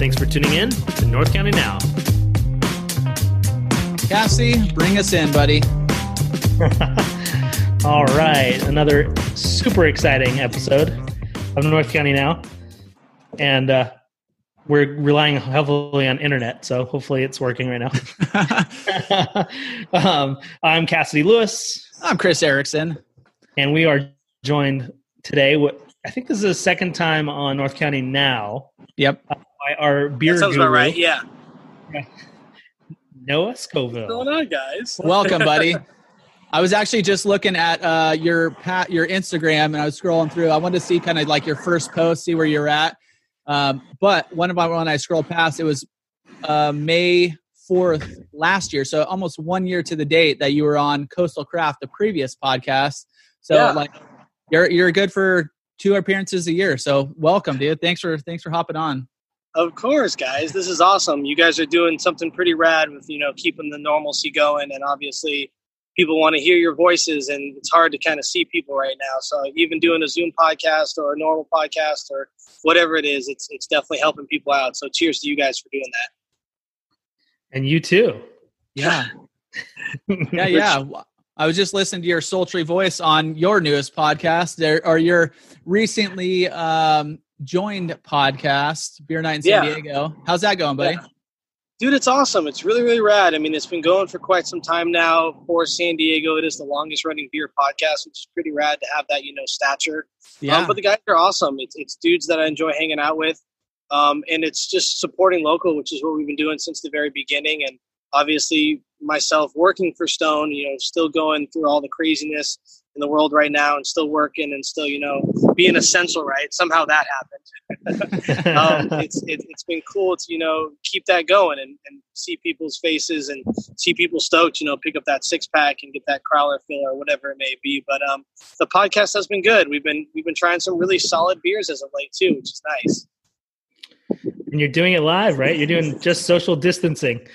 Thanks for tuning in to North County Now. Cassie, bring us in, buddy. All right, another super exciting episode of North County Now, and uh, we're relying heavily on internet, so hopefully it's working right now. um, I'm Cassidy Lewis, I'm Chris Erickson. and we are joined today. With, I think this is the second time on North County Now Yep. By our beer That sounds guru, about right. Yeah. Noah Scoville. What's Scoville. going on, guys? Welcome, buddy. I was actually just looking at uh, your pat your Instagram, and I was scrolling through. I wanted to see kind of like your first post, see where you're at. Um, but one of my when I scrolled past, it was uh, May fourth last year, so almost one year to the date that you were on Coastal Craft, the previous podcast. So Yeah. like you're you're good for two appearances a year. So welcome, dude. Thanks for thanks for hopping on. Of course, guys. This is awesome. You guys are doing something pretty rad with, you know, keeping the normalcy going. And obviously, people want to hear your voices, and it's hard to kind of see people right now. So, even doing a Zoom podcast or a normal podcast or whatever it is, it's, it's definitely helping people out. So, cheers to you guys for doing that. And you too. Yeah. Yeah, yeah. I was just listening to your sultry voice on your newest podcast, there, or your recently um, joined podcast, Beer Night in San Yeah. Diego. How's that going, buddy? Yeah. Dude, it's awesome. It's really, really rad. I mean, it's been going for quite some time now for San Diego. It is the longest running beer podcast, which is pretty rad to have that, you know, stature. Yeah, Um, but the guys are awesome. It's, it's dudes that I enjoy hanging out with. Um, and it's just supporting local, which is what we've been doing since the very beginning. And obviously, myself working for Stone, you know, still going through all the craziness in the world right now and still working and still, you know, being essential, right? Somehow that happened. um, it's, it, it's been cool to, you know, keep that going and, and see people's faces and see people stoked, you know, pick up that six pack and get that crowler fill or whatever it may be. But um, the podcast has been good. We've been we've been trying some really solid beers as of late too, which is nice. and you're doing it live, right? You're doing just social dinsing.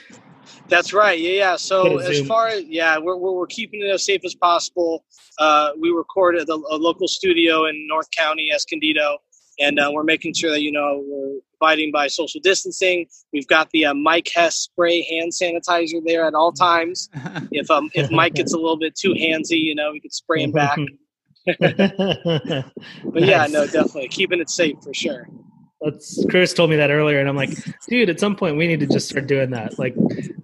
That's right. Yeah, yeah. So as Zoom. far as yeah, we're, we're we're keeping it as safe as possible. Uh, we record at the, a local studio in North County, Escondido, and uh, we're making sure that you know we're abiding by social distancing. We've got the uh, Mike Hess spray hand sanitizer there at all times. If um if Mike gets a little bit too handsy, you know, we could spray him back. But yeah, no, definitely keeping it safe for sure. That's Chris told me that earlier, and I'm like, dude, at some point we need to just start doing that, like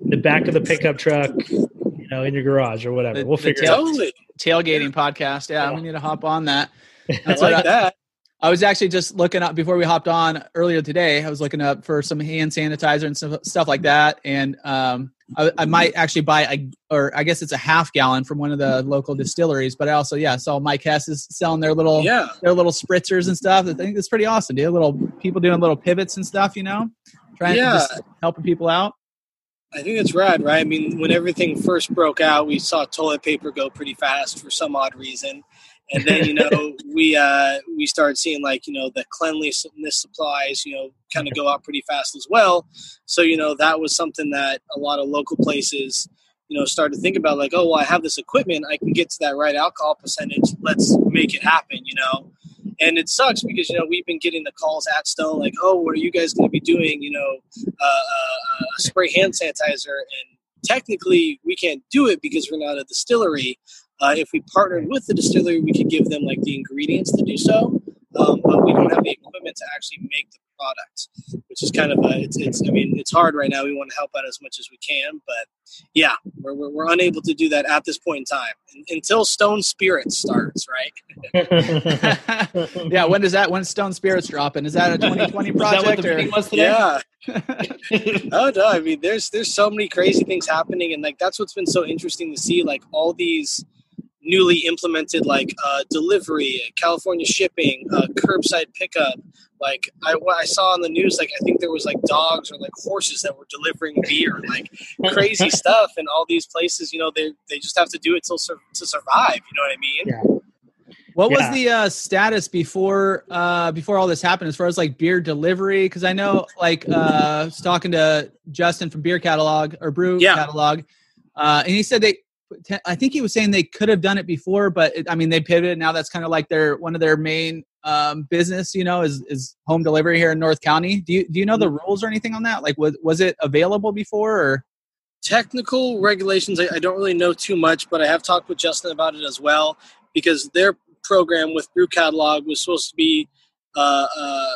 the back of the pickup truck, you know, in your garage or whatever. The- we'll the figure it out. Totally, tailgating podcast. Yeah, we need to hop on that. I That's what like I, that. I was actually just looking up before we hopped on earlier today. I was looking up for some hand sanitizer and stuff, stuff like that, and um, I, I might actually buy a, or I guess it's a half gallon from one of the local distilleries. But I also, yeah, saw Mike Hess is selling their little, Yeah. their little spritzers and stuff. I think it's pretty awesome, dude. Little people doing little pivots and stuff, you know, trying Yeah. just helping people out. I think it's rad, right? I mean, when everything first broke out, we saw toilet paper go pretty fast for some odd reason, and then you know we uh, we started seeing like you know the cleanliness supplies, you know, kind of go out pretty fast as well. So you know that was something that a lot of local places, you know, started to think about like, oh well, I have this equipment, I can get to that right alcohol percentage. Let's make it happen, you know. And it sucks because you know we've been getting the calls at Stone like, oh, what are you guys going to be doing? You know, uh, uh, uh, spray hand sanitizer, and technically we can't do it because we're not a distillery. Uh, if we partnered with the distillery, we could give them like the ingredients to do so, um, but we don't have the equipment to actually make the product, which is kind of a, it's, it's I mean it's hard right now. We want to help out as much as we can, but yeah, we're, we're, we're unable to do that at this point in time Un- until Stone Spirits starts, right? yeah, when does that? When Stone Spirits dropping? Is that a 2020 Is that what project? or? Yeah. oh no, I mean there's there's so many crazy things happening and like that's what's been so interesting to see like all these newly implemented like uh, delivery, California shipping, uh, curbside pickup, Like I, what I saw on the news, like I think there was like dogs or like horses that were delivering beer, like crazy stuff. And all these places, you know, they they just have to do it till sur- to survive. You know what I mean? Yeah. What was the uh, status before uh, before all this happened, as far as like beer delivery? Because I know, like, uh, I was talking to Justin from Beer Catalog or Brew Yeah. Catalog, uh, and he said they. I think he was saying they could have done it before, but it, I mean they pivoted. Now that's kind of like their one of their main um, business. You know, is is home delivery here in North County. Do you do you know the rules or anything on that? Like, was was it available before? Or technical regulations I, I don't really know too much but i have talked with justin about it as well because their program with brew catalog was supposed to be uh, uh,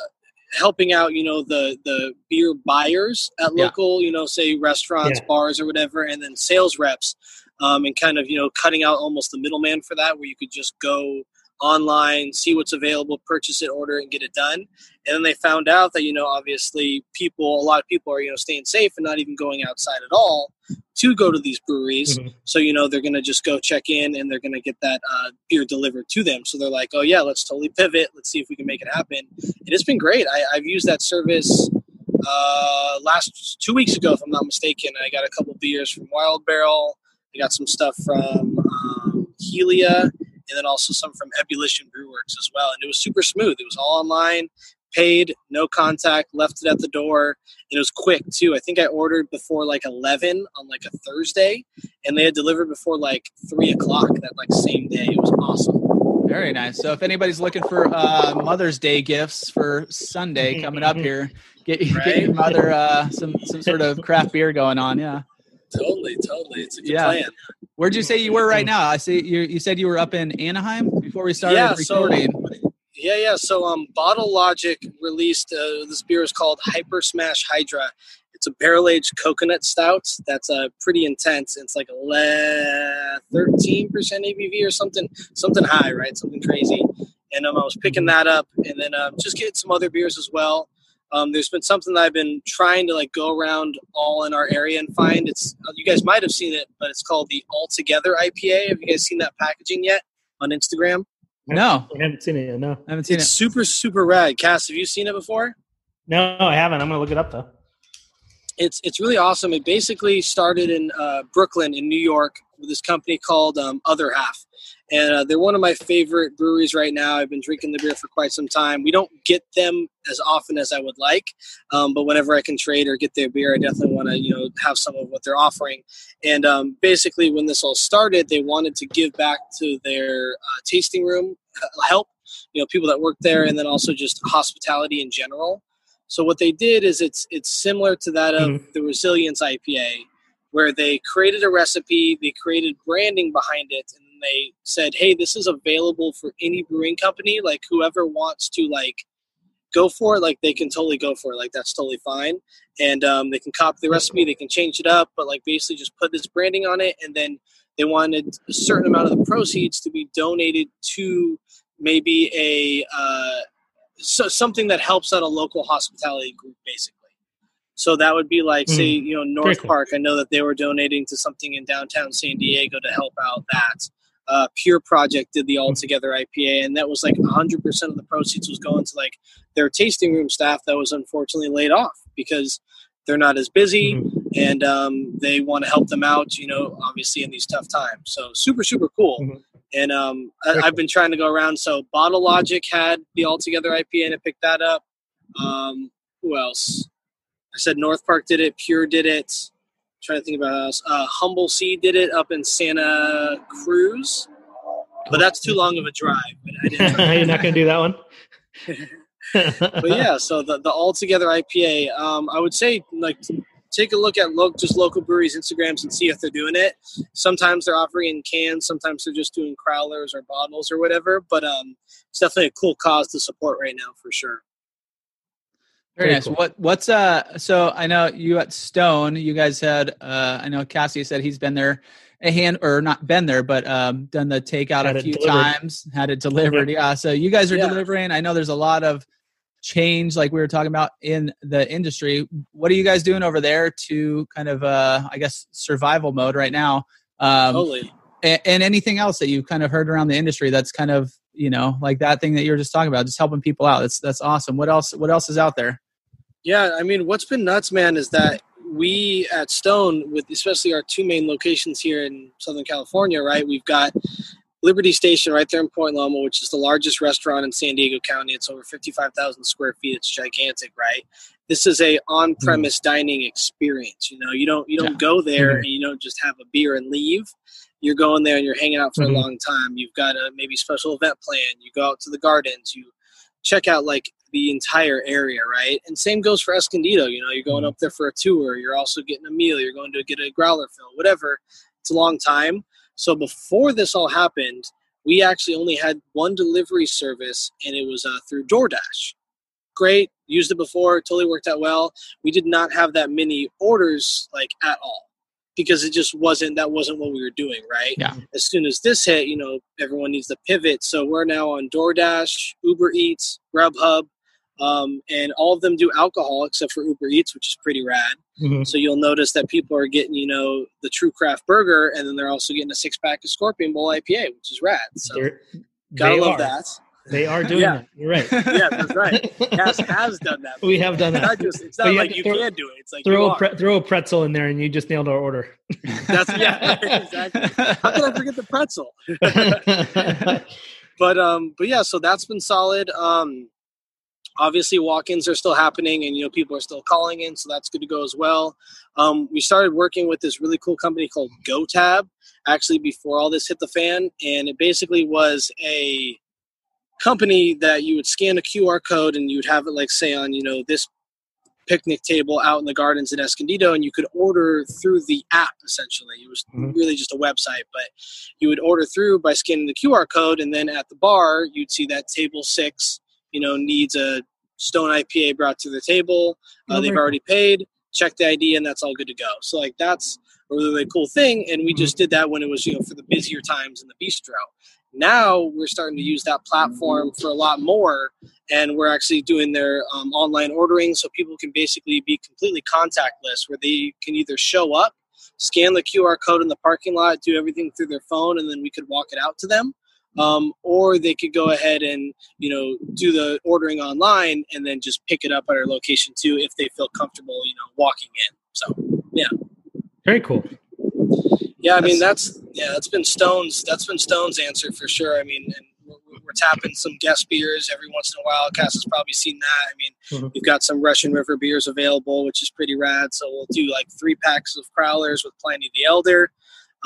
helping out you know the the beer buyers at Yeah. local you know say restaurants Yeah. bars or whatever and then sales reps um, and kind of you know cutting out almost the middleman for that where you could just go online see what's available purchase it order and get it done. And then they found out that you know obviously people a lot of people are you know staying safe and not even going outside at all to go to these breweries. Mhm. so you know they're going to just go check in and they're going to get that uh, beer delivered to them. So they're like oh yeah let's totally pivot. Let's see if we can make it happen. And it's been great. I, i've used that service uh, last two weeks ago if i'm not mistaken. I got a couple beers from wild barrel i got some stuff from um, helia and then also some from ebullition brewworks as well and it was super smooth it was all online paid no contact left it at the door And it was quick too i think i ordered before like 11 on like a thursday and they had delivered before like 3 o'clock that like same day it was awesome very nice. So if anybody's looking for uh, Mother's Day gifts for Sunday coming up here, get, get your mother uh, some some sort of craft beer going on. Yeah. Totally totally it's a good Yeah. plan Where'd you say you were right now? I see you. You said you were up in Anaheim before we started Yeah, so- recording. Yeah, yeah. So, um, Bottle Logic released uh, this beer is called Hyper Smash Hydra. It's a barrel aged coconut stout that's uh, pretty intense. It's like a thirteen percent ABV or something, something high, right? Something crazy. And um, I was picking that up, and then um, just getting some other beers as well. Um, there's been something that I've been trying to like go around all in our area and find. It's uh, you guys might have seen it, but it's called the All Together IPA. Have you guys seen that packaging yet on Instagram? No, I haven't seen it yet. No, I haven't seen It's it. super super rad. Cass, have you seen it before? no, I haven't. I'm gonna look it up though. It's it's really awesome. It basically started in uh, Brooklyn in New York with this company called um, Other Half, and uh, they're one of my favorite breweries right now. I've been drinking the beer for quite some time. We don't get them as often as I would like, um, but whenever I can trade or get their beer, I definitely want to you know have some of what they're offering. And um, basically, when this all started, they wanted to give back to their uh, tasting room help, you know, people that work there, and then also just hospitality in general. So what they did is it's it's similar to that of the Resilience IPA, where they created a recipe, they created branding behind it, and they said, "Hey, this is available for any brewing company. Like whoever wants to like go for it, like they can totally go for it. Like that's totally fine, and um, they can copy the recipe, they can change it up, but like basically just put this branding on it, and then they wanted a certain amount of the proceeds to be donated to maybe a uh, so something that helps out a local hospitality group basically. So that would be like say you know north park. I know that they were donating to something in downtown san diego to help out that uh, pure project did the all together ipa and that was like 100% of the proceeds was going to like their tasting room staff that was unfortunately laid off because they're not as busy Mhm. and um, they want to help them out you know obviously in these tough times so super super cool Mhm. and um, I, I've been trying to go around. So Bottle Logic had the All Together IPA, and I picked that up. Um, who else? I said North Park did it. Pure did it. Trying to think about else. Uh, Humble Sea did it up in Santa Cruz, but that's too long of a drive. I didn't You're not gonna do that one. but yeah, so the the All Together IPA, um, I would say like take a look at lo- just local breweries Instagrams and see if they're doing it. Sometimes they're offering in cans, sometimes they're just doing crowlers or bottles or whatever. But um, it's definitely a cool cause to support right now for sure. Very Very nice. cool. What what's uh? So I know you at Stone. You guys had uh. I know Cassie said he's been there a hand or not been there, but um done the takeout Had a few delivered. times. Had it delivered. Yeah. So you guys are Yeah. delivering. I know there's a lot of change, like we were talking about in the industry. What are you guys doing over there to kind of uh? I guess survival mode right now. Um, totally. and, and anything else that you've kind of heard around the industry that's kind of you know, like that thing that you were just talking about, just helping people out. That's that's awesome. What else? What else is out there? Yeah, I mean, what's been nuts, man, is that we at Stone, with especially our two main locations here in Southern California, right? We've got Liberty Station right there in Point Loma, which is the largest restaurant in San Diego County. It's over 55,000 square feet. It's gigantic, right? This is a on-premise mm-hmm. dining experience. You know, you don't you don't yeah. go there mm-hmm. and you don't just have a beer and leave. You're going there and you're hanging out for mm-hmm. a long time. You've got a maybe special event plan. You go out to the gardens. You check out like the entire area, right? And same goes for Escondido. You know, you're going mm-hmm. up there for a tour. You're also getting a meal. You're going to get a growler fill, whatever. It's a long time so before this all happened, we actually only had one delivery service, and it was uh, through DoorDash. Great, used it before, totally worked out well. We did not have that many orders like at all because it just wasn't that wasn't what we were doing right yeah as soon as this hit you know everyone needs to pivot so we're now on doordash uber eats grubhub um, and all of them do alcohol except for Uber Eats, which is pretty rad. Mm-hmm. So you'll notice that people are getting, you know, the True Craft Burger, and then they're also getting a six pack of Scorpion Bowl IPA, which is rad. So they're, gotta love are. that. They are doing yeah. that. You're right. yeah, that's right. Cass has done that. We have done that. Just, it's not like you throw, can do it. It's like throw a pre- throw a pretzel in there, and you just nailed our order. that's yeah, exactly. How can I forget the pretzel? but um, but yeah, so that's been solid. Um, obviously walk-ins are still happening and you know people are still calling in so that's good to go as well um, we started working with this really cool company called gotab actually before all this hit the fan and it basically was a company that you would scan a qr code and you would have it like say on you know this picnic table out in the gardens in escondido and you could order through the app essentially it was mm-hmm. really just a website but you would order through by scanning the qr code and then at the bar you'd see that table six you know, needs a Stone IPA brought to the table. Uh, they've already paid. Check the ID, and that's all good to go. So like that's a really, cool thing. And we mm-hmm. just did that when it was you know for the busier times in the bistro. Now we're starting to use that platform for a lot more, and we're actually doing their um, online ordering, so people can basically be completely contactless, where they can either show up, scan the QR code in the parking lot, do everything through their phone, and then we could walk it out to them um, or they could go ahead and you know do the ordering online and then just pick it up at our location too if they feel comfortable you know walking in. So yeah. Very cool. Yeah i mean that's yeah that's been stone's that's been stone's answer for sure. I mean and we're, we're tapping some guest beers every once in a while. Cass has probably seen that. I mean mm-hmm. we've got some russian river beers available which is pretty rad. So we'll do like three packs of crowlers with pliny the elder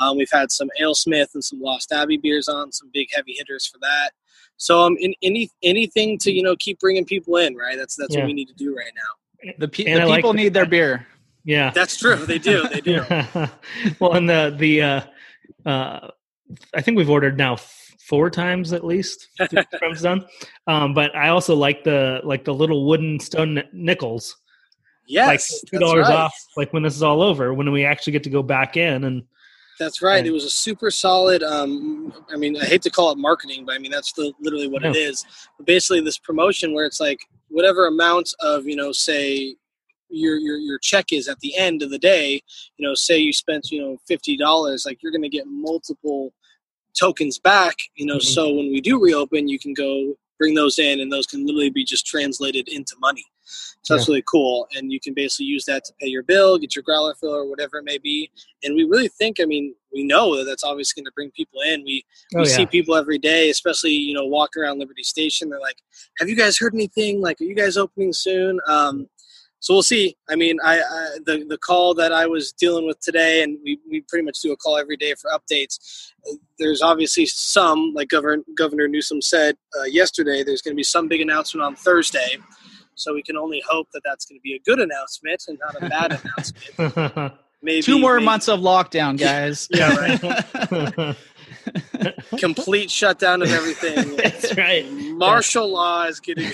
um, we've had some AleSmith and some Lost Abbey beers on, some big heavy hitters for that. So um, in, any anything to you know keep bringing people in, right? That's that's yeah. what we need to do right now. The, pe- the people like need their beer. Yeah, that's true. They do. They do. well, and the the uh, uh, I think we've ordered now four times at least from done. Um, but I also like the like the little wooden stone nickels. Yes, like two dollars right. off. Like when this is all over, when we actually get to go back in and that's right. It was a super solid. Um, I mean, I hate to call it marketing, but I mean that's the, literally what it is. But basically, this promotion where it's like whatever amount of you know, say your your your check is at the end of the day. You know, say you spent you know fifty dollars, like you're going to get multiple tokens back. You know, mm-hmm. so when we do reopen, you can go bring those in, and those can literally be just translated into money. So that's yeah. really cool. And you can basically use that to pay your bill, get your growler fill, or whatever it may be. And we really think, I mean, we know that that's obviously going to bring people in. We we oh, yeah. see people every day, especially you know walking around Liberty Station. They're like, "Have you guys heard anything? Like, are you guys opening soon?" Um, so we'll see. I mean, I, I, the the call that I was dealing with today, and we, we pretty much do a call every day for updates. There's obviously some, like Governor Governor Newsom said uh, yesterday. There's going to be some big announcement on Thursday. So we can only hope that that's going to be a good announcement and not a bad announcement. Maybe two more maybe. months of lockdown, guys. yeah, right. Complete shutdown of everything. That's right. Martial yeah. law is getting yeah.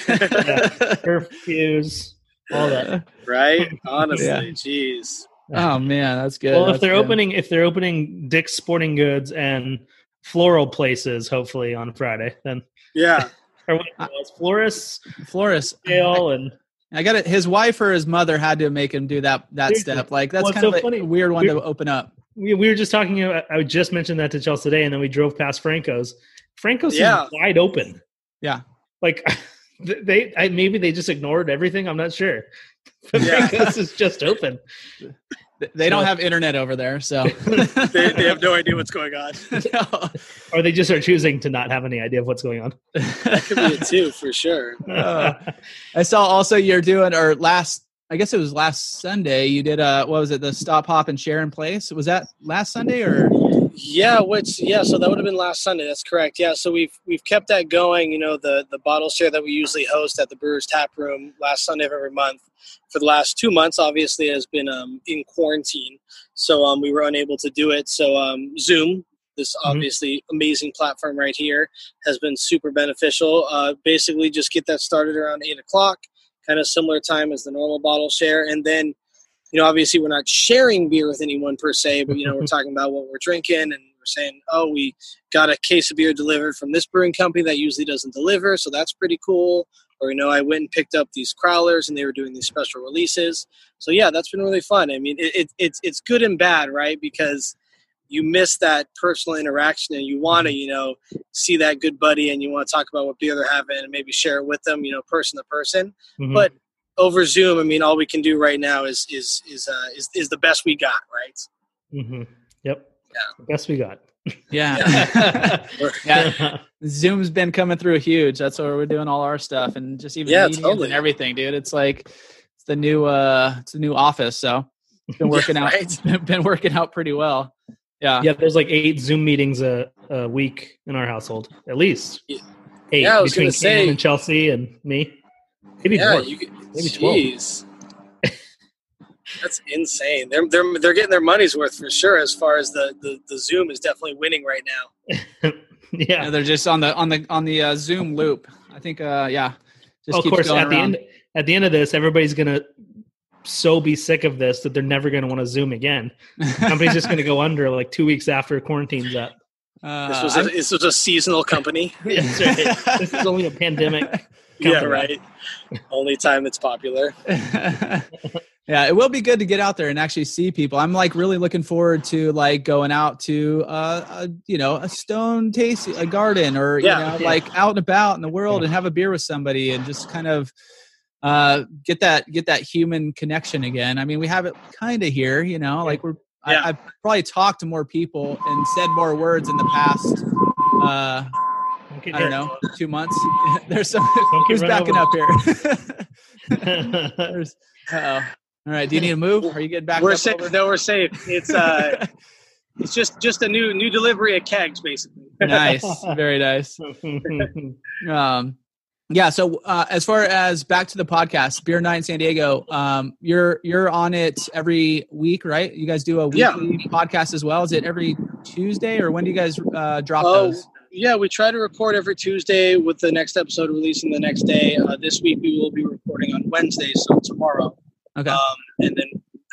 curfews, all that. Right? Honestly, yeah. jeez. Oh man, that's good. Well, that's if they're good. opening, if they're opening Dick's Sporting Goods and floral places, hopefully on Friday, then yeah, or what it was, Floris, Floris, Dale, and I got it. His wife or his mother had to make him do that that step. Like that's well, kind so of a funny. weird one we're, to open up. We, we were just talking. Uh, I just mentioned that to Chelsea today, and then we drove past Franco's, Franco's Yeah. is wide open. Yeah. Like they, I, maybe they just ignored everything. I'm not sure. But Yeah. Franco's is just open. Th- They don't have internet over there, so They, they have no idea what's going on. No. Or they just are choosing to not have any idea of what's going on. Could be it too, for sure. Uh, I saw also you're doing or last I guess it was last Sunday you did uh what was it the stop hop and share in place was that last Sunday or Yeah, which yeah, so that would have been last Sunday. That's correct. Yeah, so we've we've kept that going. You know, the the bottle share that we usually host at the Brewers Tap Room last Sunday of every month for the last two months. Obviously, has been um, in quarantine, so um, we were unable to do it. So um, Zoom, this obviously amazing platform right here, has been super beneficial. Uh, basically, just get that started around eight o'clock, kind of similar time as the normal bottle share, and then you know, obviously we're not sharing beer with anyone per se, but you know, we're talking about what we're drinking and we're saying, oh, we got a case of beer delivered from this brewing company that usually doesn't deliver, so that's pretty cool. Or you know, I went and picked up these crowlers and they were doing these special releases. So yeah, that's been really fun. I mean, it, it, it's it's good and bad, right? Because you miss that personal interaction and you want to, you know, see that good buddy and you want to talk about what beer they're having and maybe share it with them, you know, person to person Mhm. but over Zoom, I mean, all we can do right now is is is uh, is, is the best we got, right? mm-hmm. Yep. Yeah. Best we got. yeah yeah Zoom's been coming through huge that's where we're doing all our stuff and just even Yeah, totally. and everything dude it's like it's the new uh it's a new office so it's been working out right. it's been, been working out pretty well yeah yeah, there's like eight Zoom meetings a, a week in our household, at least. Yeah. Eight Yeah, I was between gonna say- and Chelsea and me. Maybe yeah, more. you could, Maybe 12. That's insane. They're they're they're getting their money's worth for sure. As far as the the, the Zoom is definitely winning right now. Yeah, yeah. they're just on the on the on the uh, Zoom loop. I think. Uh, yeah. Just of course, going at the end at the end of this, everybody's gonna so be sick of this that they're never gonna want to Zoom again. Company's just gonna go under like two weeks after quarantine's up. Uh, This was a, I'm- this was a seasonal company. That's right. This is only a pandemic. yeah, right. Only time it's popular. yeah, it will be good to get out there and actually see people. I'm like really looking forward to like going out to uh, a, you know a stone taste a garden or Yeah, you know yeah. like out and about in the world and have a beer with somebody and just kind of uh get that get that human connection again. I mean, we have it kind of here, you know, like we're Yeah. I, I've probably talked to more people and said more words in the past uh I don't know, two months. There's some who's backing over. up here. There's, uh-oh. All right, do you need to move? Are you getting back we're safe. over? No, we're safe. It's uh, it's just just a new new delivery of kegs, basically. nice, very nice. Um, yeah. So uh, as far as back to the podcast, Beer Night in San Diego, um, you're you're on it every week, right? You guys do a weekly Yeah. podcast as well. Is it every Tuesday or when do you guys uh, drop Oh, those? Yeah, we try to record every Tuesday with the next episode releasing the next day. Uh, this week we will be recording on Wednesday, so tomorrow, Okay. um, and then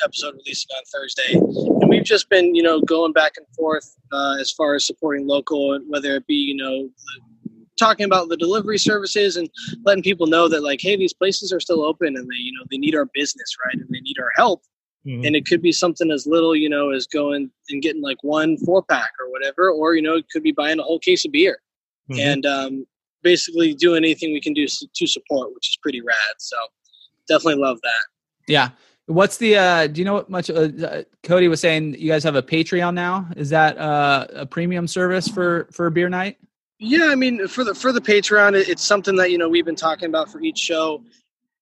episode releasing on Thursday. And we've just been, you know, going back and forth uh, as far as supporting local, and whether it be, you know, the, talking about the delivery services and letting people know that, like, hey, these places are still open and they, you know, they need our business, right, and they need our help Mhm. and it could be something as little you know as going and getting like one four pack or whatever or you know it could be buying a whole case of beer Mhm. and um, basically do anything we can do to support which is pretty rad so definitely love that Yeah. What's the? uh Do you know what much? Uh, uh, Cody was saying you guys have a Patreon now. Is that uh, a premium service for for beer night? Yeah i mean for the for the patreon it's something that you know we've been talking about for each show.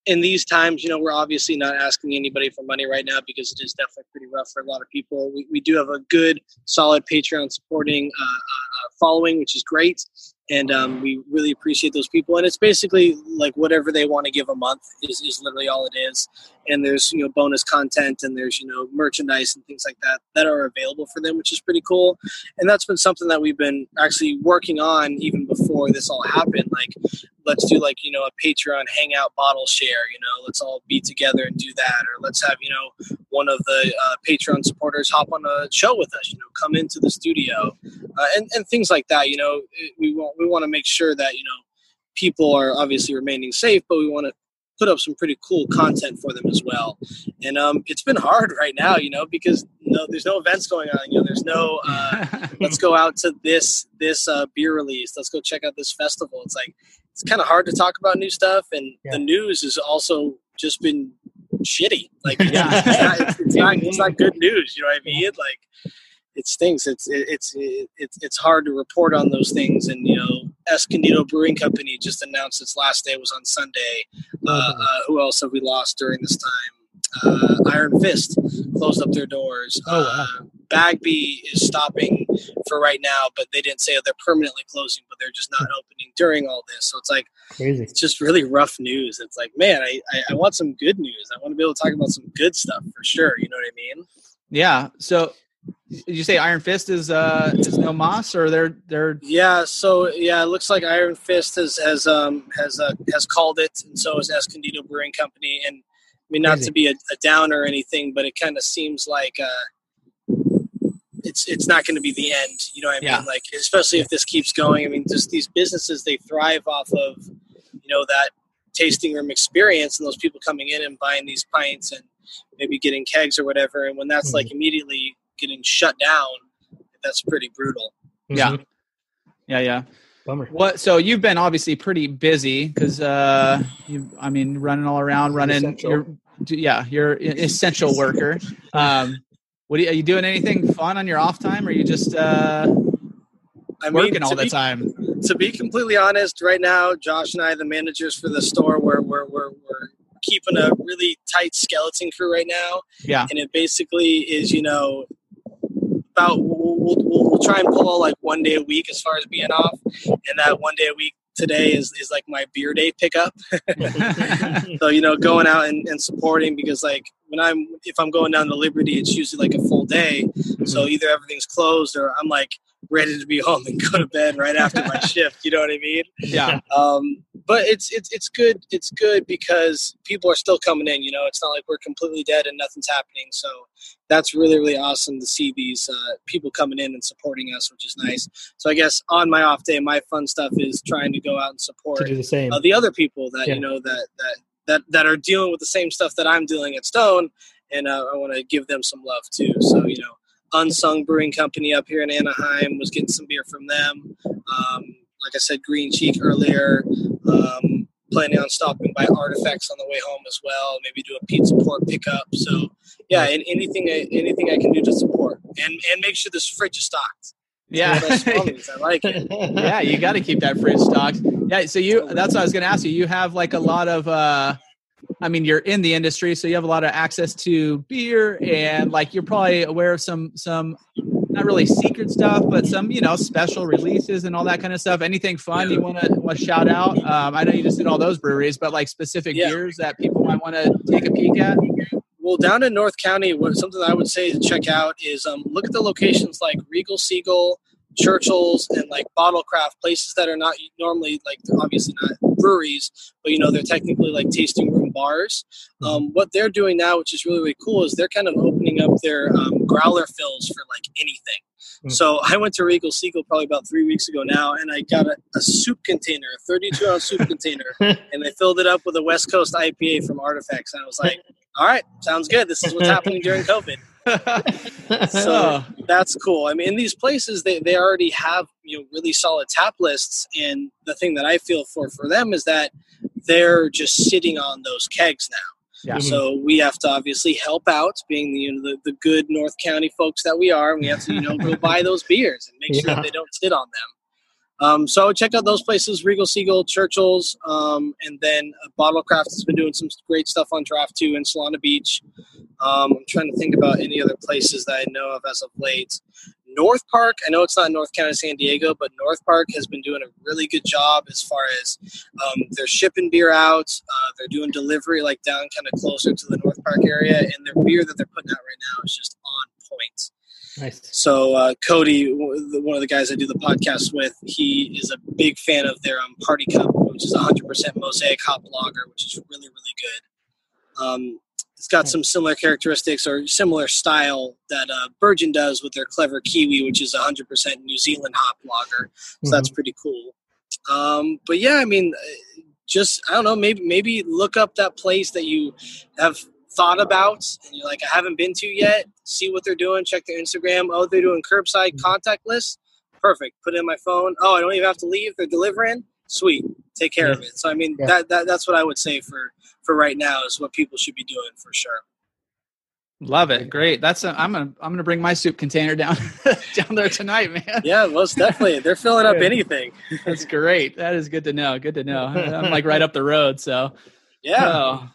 In these times you know we're obviously not asking anybody for money right now because it is definitely pretty rough for a lot of people. We, we do have a good solid patreon supporting uh, uh, uh, following which is great. And um, we really appreciate those people. And it's basically like whatever they want to give a month is, is literally all it is and there's you know bonus content and there's you know merchandise and things like that that are available for them which is pretty cool. And that's been something that we've been actually working on even before this all happened. Like let's do like you know a patreon hangout bottle share you know let's all be together and do that. Or let's have you know one of the uh, patreon supporters hop on a show with us you know come into the studio uh, and, and things like that you know we want we want to make sure that you know people are obviously remaining safe but we want to put up some pretty cool content for them as well. And um, it's been hard right now, you know, because no, there's no events going on. You know, there's no uh, let's go out to this this uh, beer release. Let's go check out this festival. It's like it's kind of hard to talk about new stuff, and Yeah. the news has also just been shitty. Like, it's, Yeah. it's, not, it's, it's not it's not good news. You know what I mean? Like, it stinks. It's it, it's it, it's it's hard to report on those things. And you know, Escondido Brewing Company just announced its last day was on Sunday. Uh, uh, who else have we lost during this time? Uh, Iron Fist closed up their doors. Oh, wow. uh, Bagby is stopping for right now, but they didn't say they're permanently closing, but they're just not opening during all this. So it's like Crazy. it's just really rough news. It's like, man, I, I, I want some good news. I want to be able to talk about some good stuff for sure. You know what I mean? yeah. So did you say Iron Fist is uh is no moss or they're they're Yeah. So yeah, it looks like Iron Fist has has um has uh, has called it, and so is Escondido Brewing Company. And I mean, not to be a, a downer or anything, but it kind of seems like uh, it's it's not going to be the end. You know what I Yeah. mean? Like, especially if this keeps going. I mean, just these businesses they thrive off of you know that tasting room experience and those people coming in and buying these pints and maybe getting kegs or whatever. And when that's like immediately getting shut down, that's pretty brutal. Yeah. Mhm. yeah yeah. Bummer. What? So you've been obviously pretty busy because uh, you, I mean, running all around, running. Essential. You're, yeah, you're an essential worker. Um, what are you, are you doing? Anything fun on your off time, or are you just uh, I mean, working all to the be- time? to be completely honest, right now, Josh and I, the managers for the store, we're, we're, we're, we're keeping a really tight skeleton crew right now. Yeah. And it basically is, you know, about we'll, we'll, we'll, we'll try and pull like one day a week as far as being off. And that one day a week today is, is like my beer day pickup. So, you know, going out and, and supporting because like when I'm, if I'm going down to Liberty, it's usually like a full day. So either everything's closed or I'm like ready to be home and go to bed right after my shift. You know what I mean? yeah, Um, but it's it's it's good. It's good because people are still coming in. You know, it's not like we're completely dead and nothing's happening. So that's really really awesome to see these uh, people coming in and supporting us, which is nice. So I guess on my off day, my fun stuff is trying to go out and to support do the same. uh, the other people that Yeah. you know that that that that are dealing with the same stuff that I'm dealing at Stone, and uh, I want to give them some love too. So you know, Unsung Brewing Company up here in Anaheim was getting some beer from them. Um, like I said, Green Cheek earlier. Um, planning on stopping by Artifex on the way home as well. Maybe do a pizza port pickup. So yeah, and anything anything I can do to support and and make sure this fridge is stocked. yeah. What else wrong with it? I like it. yeah, you got to keep that fridge stocked. Yeah, so you that's what I was going to ask you. You have like a lot of uh I mean, you're in the industry, so you have a lot of access to beer and like you're probably aware of some some not really secret stuff, but some, you know, special releases and all that kind of stuff. Anything fun you want to want shout out? Um, I know you just did all those breweries, but like specific Yeah. beers that people might want to take a peek at. Well, down in North County, what, something I would say to check out is um, look at the locations like Regal Seagull, Churchill's, and like Bottlecraft, places that are not normally like obviously not breweries, but you know they're technically like tasting bars. Um, what they're doing now, which is really really cool, is they're kind of opening up their um, growler fills for like anything. Mm. So I went to Regal Seagull probably about three weeks ago now, and I got a, a soup container, a 32 ounce soup container, and they filled it up with a West Coast IPA from Artifex, and I was like, "All right, sounds good. This is what's happening during COVID." So that's cool. I mean, in these places, they, they already have you know really solid tap lists, and the thing that I feel for for them is that they're just sitting on those kegs now. Yeah. So we have to obviously help out, being the, you know, the the good North County folks that we are. And we have to you know go buy those beers and make sure Yeah. that they don't sit on them. Um, so I would check out those places: Regal Seagull, Churchill's, um, and then Bottlecraft has been doing some great stuff on draft too in Solana Beach. Um, I'm trying to think about any other places that I know of as of late. North Park, I know it's not North County, San Diego, but North Park has been doing a really good job as far as um, they're shipping beer out. Uh, they're doing delivery like down kind of closer to the North Park area, and their beer that they're putting out right now is just on point. nice. So uh, Cody, one of the guys I do the podcast with, he is a big fan of their um, Party Cup, which is 100% mosaic hop lager, which is really really good. Um, it's got some similar characteristics or similar style that uh, Burgeon does with their Clever Kiwi, which is 100% New Zealand hop lager. So that's pretty cool. Um, but yeah, I mean, uh, just I don't know, maybe maybe look up that place that you have thought about and you're like I haven't been to yet. See what they're doing. Check their Instagram. Oh, they're doing curbside contactless. Perfect. Put it in my phone. Oh, I don't even have to leave. They're delivering. Sweet. Take care of it. So I mean Yeah. that, that that's what I would say for for right now is what people should be doing for sure. Love it. Great. That's a, I'm gonna I'm gonna bring my soup container down down there tonight, man. Yeah, most definitely. They're filling up anything. That's great. That is good to know. Good to know. I'm like right up the road, so Yeah. Oh,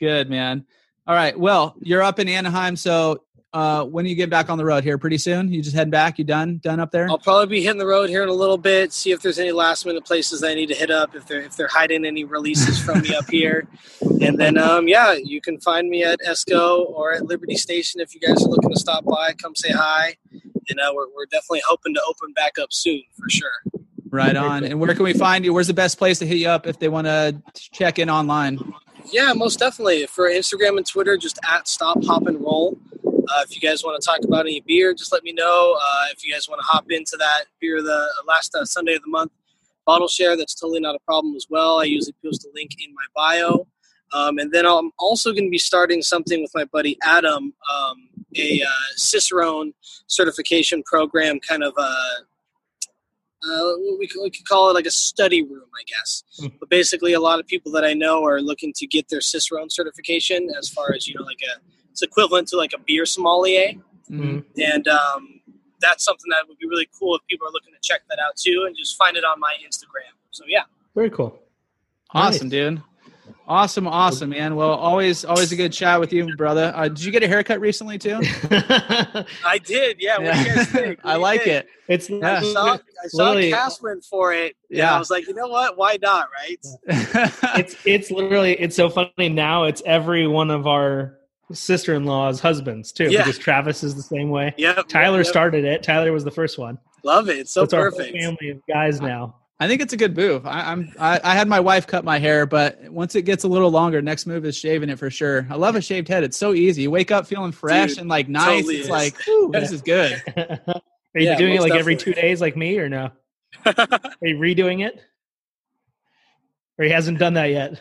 good man. All right. Well, you're up in Anaheim, so uh, when you get back on the road here? Pretty soon? You just heading back? You done? Done up there? I'll probably be hitting the road here in a little bit. See if there's any last minute places I need to hit up. If they're if they're hiding any releases from me up here, and then um, yeah, you can find me at Esco or at Liberty Station if you guys are looking to stop by. Come say hi, and uh, we're we're definitely hoping to open back up soon for sure. Right on. And where can we find you? Where's the best place to hit you up if they want to check in online? Yeah, most definitely. For Instagram and Twitter, just at Stop Hop and Roll. Uh, if you guys want to talk about any beer, just let me know. Uh, if you guys want to hop into that beer the last uh, Sunday of the month bottle share, that's totally not a problem as well. I usually post a link in my bio. Um, and then I'm also going to be starting something with my buddy Adam, um, a uh, Cicerone certification program, kind of uh, uh, we, could, we could call it like a study room, I guess. But basically, a lot of people that I know are looking to get their Cicerone certification as far as, you know, like a, it's equivalent to like a beer sommelier. Mhm. And um, that's something that would be really cool if people are looking to check that out too and just find it on my Instagram. So, yeah. Very cool. Awesome, dude. Awesome, awesome, man. Well, always, always a good chat with you, brother. Uh, did you get a haircut recently too? I did. Yeah. What do you guys think? I like think? it. it's Yeah. I saw, I saw Literally- Cass went for it. Yeah. Yeah. I was like, you know what? Why not? Right. it's it's literally it's so funny now. It's every one of our sister-in-law's husbands too, Yeah. because Travis is the same way. Yep. Tyler yep, yep. started it. Tyler was the first one. Love it. It's so it's our perfect. family of guys now. I think it's a good move. I, I'm I, I had my wife cut my hair, but once it gets a little longer, next move is shaving it for sure. I love a shaved head. It's so easy. You wake up feeling fresh Dude, and like nice. totally it's is. like, ooh, this is good. Are you Yeah, doing it most like every two days, like me, or no? Are you redoing it? Or he hasn't done that yet?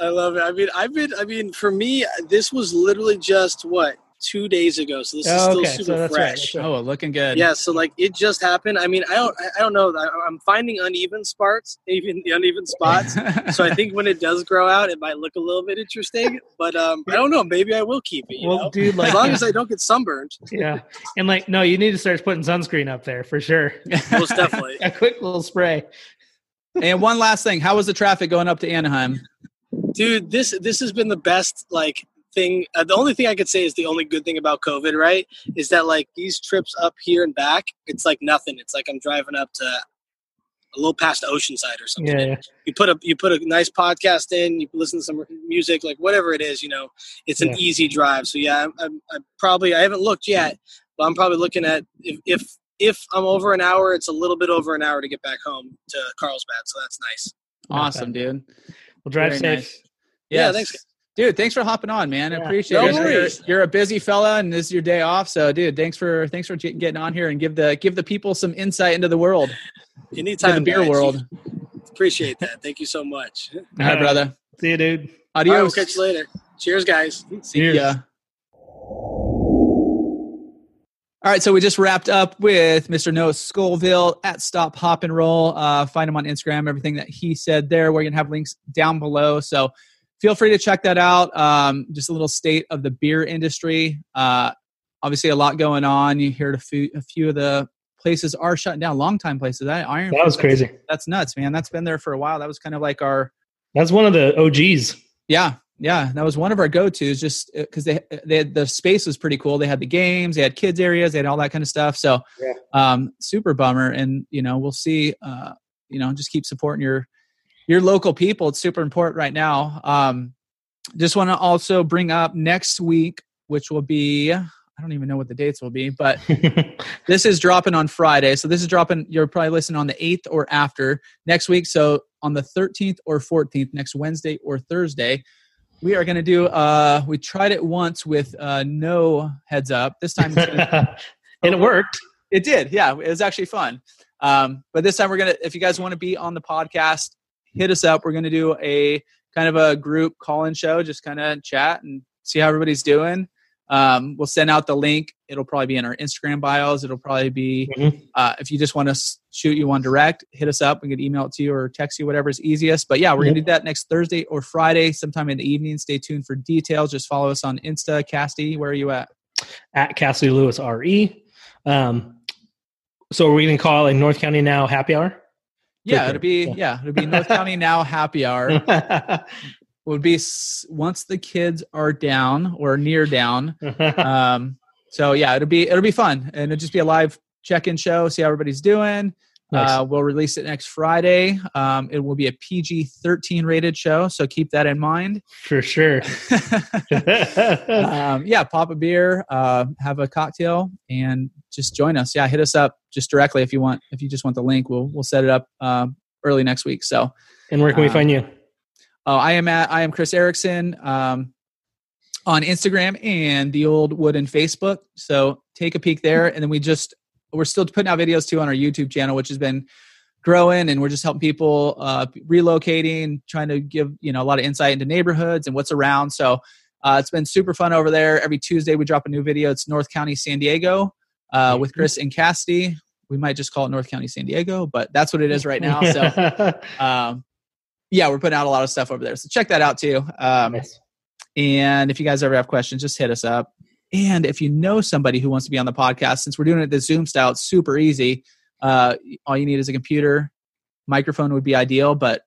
I love it. I mean, I've been. I mean, for me, this was literally just what two days ago. So this is Oh, still okay. super So that's right. fresh. That's right. Oh, looking good. Yeah, so like it just happened. I mean, I don't, I don't know. I, I'm finding uneven spots, even the uneven spots. so I think when it does grow out, it might look a little bit interesting. But um, I don't know. Maybe I will keep it. You Well, know, dude, like as long as I don't get sunburned. yeah, and like no, you need to start putting sunscreen up there for sure. Most definitely. A quick little spray. and one last thing, how was the traffic going up to Anaheim? Dude this this has been the best like thing uh, the only thing i could say is the only good thing about covid right is that like these trips up here and back it's like nothing it's like i'm driving up to a little past oceanside or something Yeah, yeah. you put a you put a nice podcast in you listen to some music like whatever it is you know it's an Yeah. easy drive so yeah I'm, I'm, I'm probably i haven't looked yet but i'm probably looking at if, if if i'm over an hour it's a little bit over an hour to get back home to carlsbad so that's nice Awesome, dude. Well, drive Very safe. nice. Yeah, thanks. Dude, thanks for hopping on, man. I appreciate No it. You're, worries. you're a busy fella, and this is your day off. So, dude, thanks for thanks for getting on here and give the give the people some insight into the world, into anytime the beer guys. world. Appreciate that. Thank you so much. All right, brother. See you, dude. All right, we'll Adios. catch you later. Cheers, guys. See Cheers. ya. All right, so we just wrapped up with Mr. Noah Scoville at Stop Hop and Roll. Uh, find him on Instagram, everything that he said there. We're going to have links down below. So feel free to check that out. Um, just a little state of the beer industry. Uh, obviously, a lot going on. You heard a few, a few of the places are shutting down, long time places. That Iron That was crazy. That's nuts, man. That's been there for a while. That was kind of like our That's one of the OGs. yeah, yeah, that was one of our go-tos. Just because they they had, the space was pretty cool. They had the games, they had kids areas, they had all that kind of stuff. So, Yeah. um, super bummer. And you know, we'll see. Uh, you know, just keep supporting your your local people. It's super important right now. Um, just want to also bring up next week, which will be I don't even know what the dates will be, but this is dropping on Friday. So this is dropping. You're probably listening on the 8th or after next week. So on the 13th or 14th, next Wednesday or Thursday, we are going to do. Uh, we tried it once with uh, no heads up. This time it's gonna, and it worked. it did. Yeah, it was actually fun. Um, but this time we're gonna. If you guys want to be on the podcast, hit us up. We're going to do a kind of a group call in show, just kind of chat and see how everybody's doing. Um, we'll send out the link. It'll probably be in our Instagram bios. It'll probably be Mhm. uh, if you just want to shoot you one direct, hit us up. We can email it to you or text you, whatever is easiest. But yeah, we're gonna do that next Thursday or Friday, sometime in the evening. Stay tuned for details. Just follow us on Insta. Casty, where are you at? At Cassie Lewis RE. Um, so are we going to call like North County Now Happy Hour? Yeah, it'll be yeah, it'll be North County now happy hour. Would be once the kids are down or near down. um, so yeah, it'll be it'll be fun, and it'll just be a live check-in show. See how everybody's doing. Nice. Uh, we'll release it next Friday. Um, it will be a PG-13 rated show, so keep that in mind. For sure. um, yeah, pop a beer, uh, have a cocktail, and just join us. Yeah, hit us up just directly if you want. If you just want the link, we'll we'll set it up um, early next week. So and where can we Um, find you? Uh, I am at I am Chris Erickson um, on Instagram and the old Wooden Facebook. So take a peek there, and then we just we're still putting out videos too on our YouTube channel, which has been growing, and we're just helping people uh, relocating, trying to give you know a lot of insight into neighborhoods and what's around. So uh, it's been super fun over there. Every Tuesday we drop a new video. It's North County San Diego uh, with Chris and Cassidy. We might just call it North County San Diego, but that's what it is right now. So um, yeah, we're putting out a lot of stuff over there. So check that out too. Um, Nice. and if you guys ever have questions, just hit us up. And if you know somebody who wants to be on the podcast, since we're doing it the Zoom style, it's super easy. Uh, all you need is a computer. Microphone would be ideal, but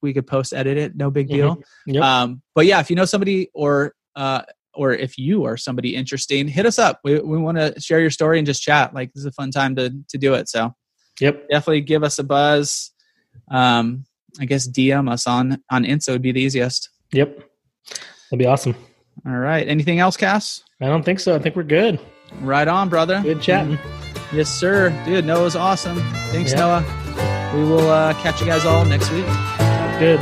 we could post edit it, no big deal. Yep. Um, but yeah, if you know somebody or uh, or if you are somebody interesting, hit us up. We we want to share your story and just chat. Like this is a fun time to to do it. So Yep. definitely give us a buzz. Um, I guess DM us on on Insta would be the easiest. Yep. That'd be awesome. All right. Anything else, Cass? I don't think so. I think we're good. Right on, brother. Good chatting. Yes, sir. Dude, Noah's awesome. Thanks, Yeah. Noah. We will uh, catch you guys all next week. Good.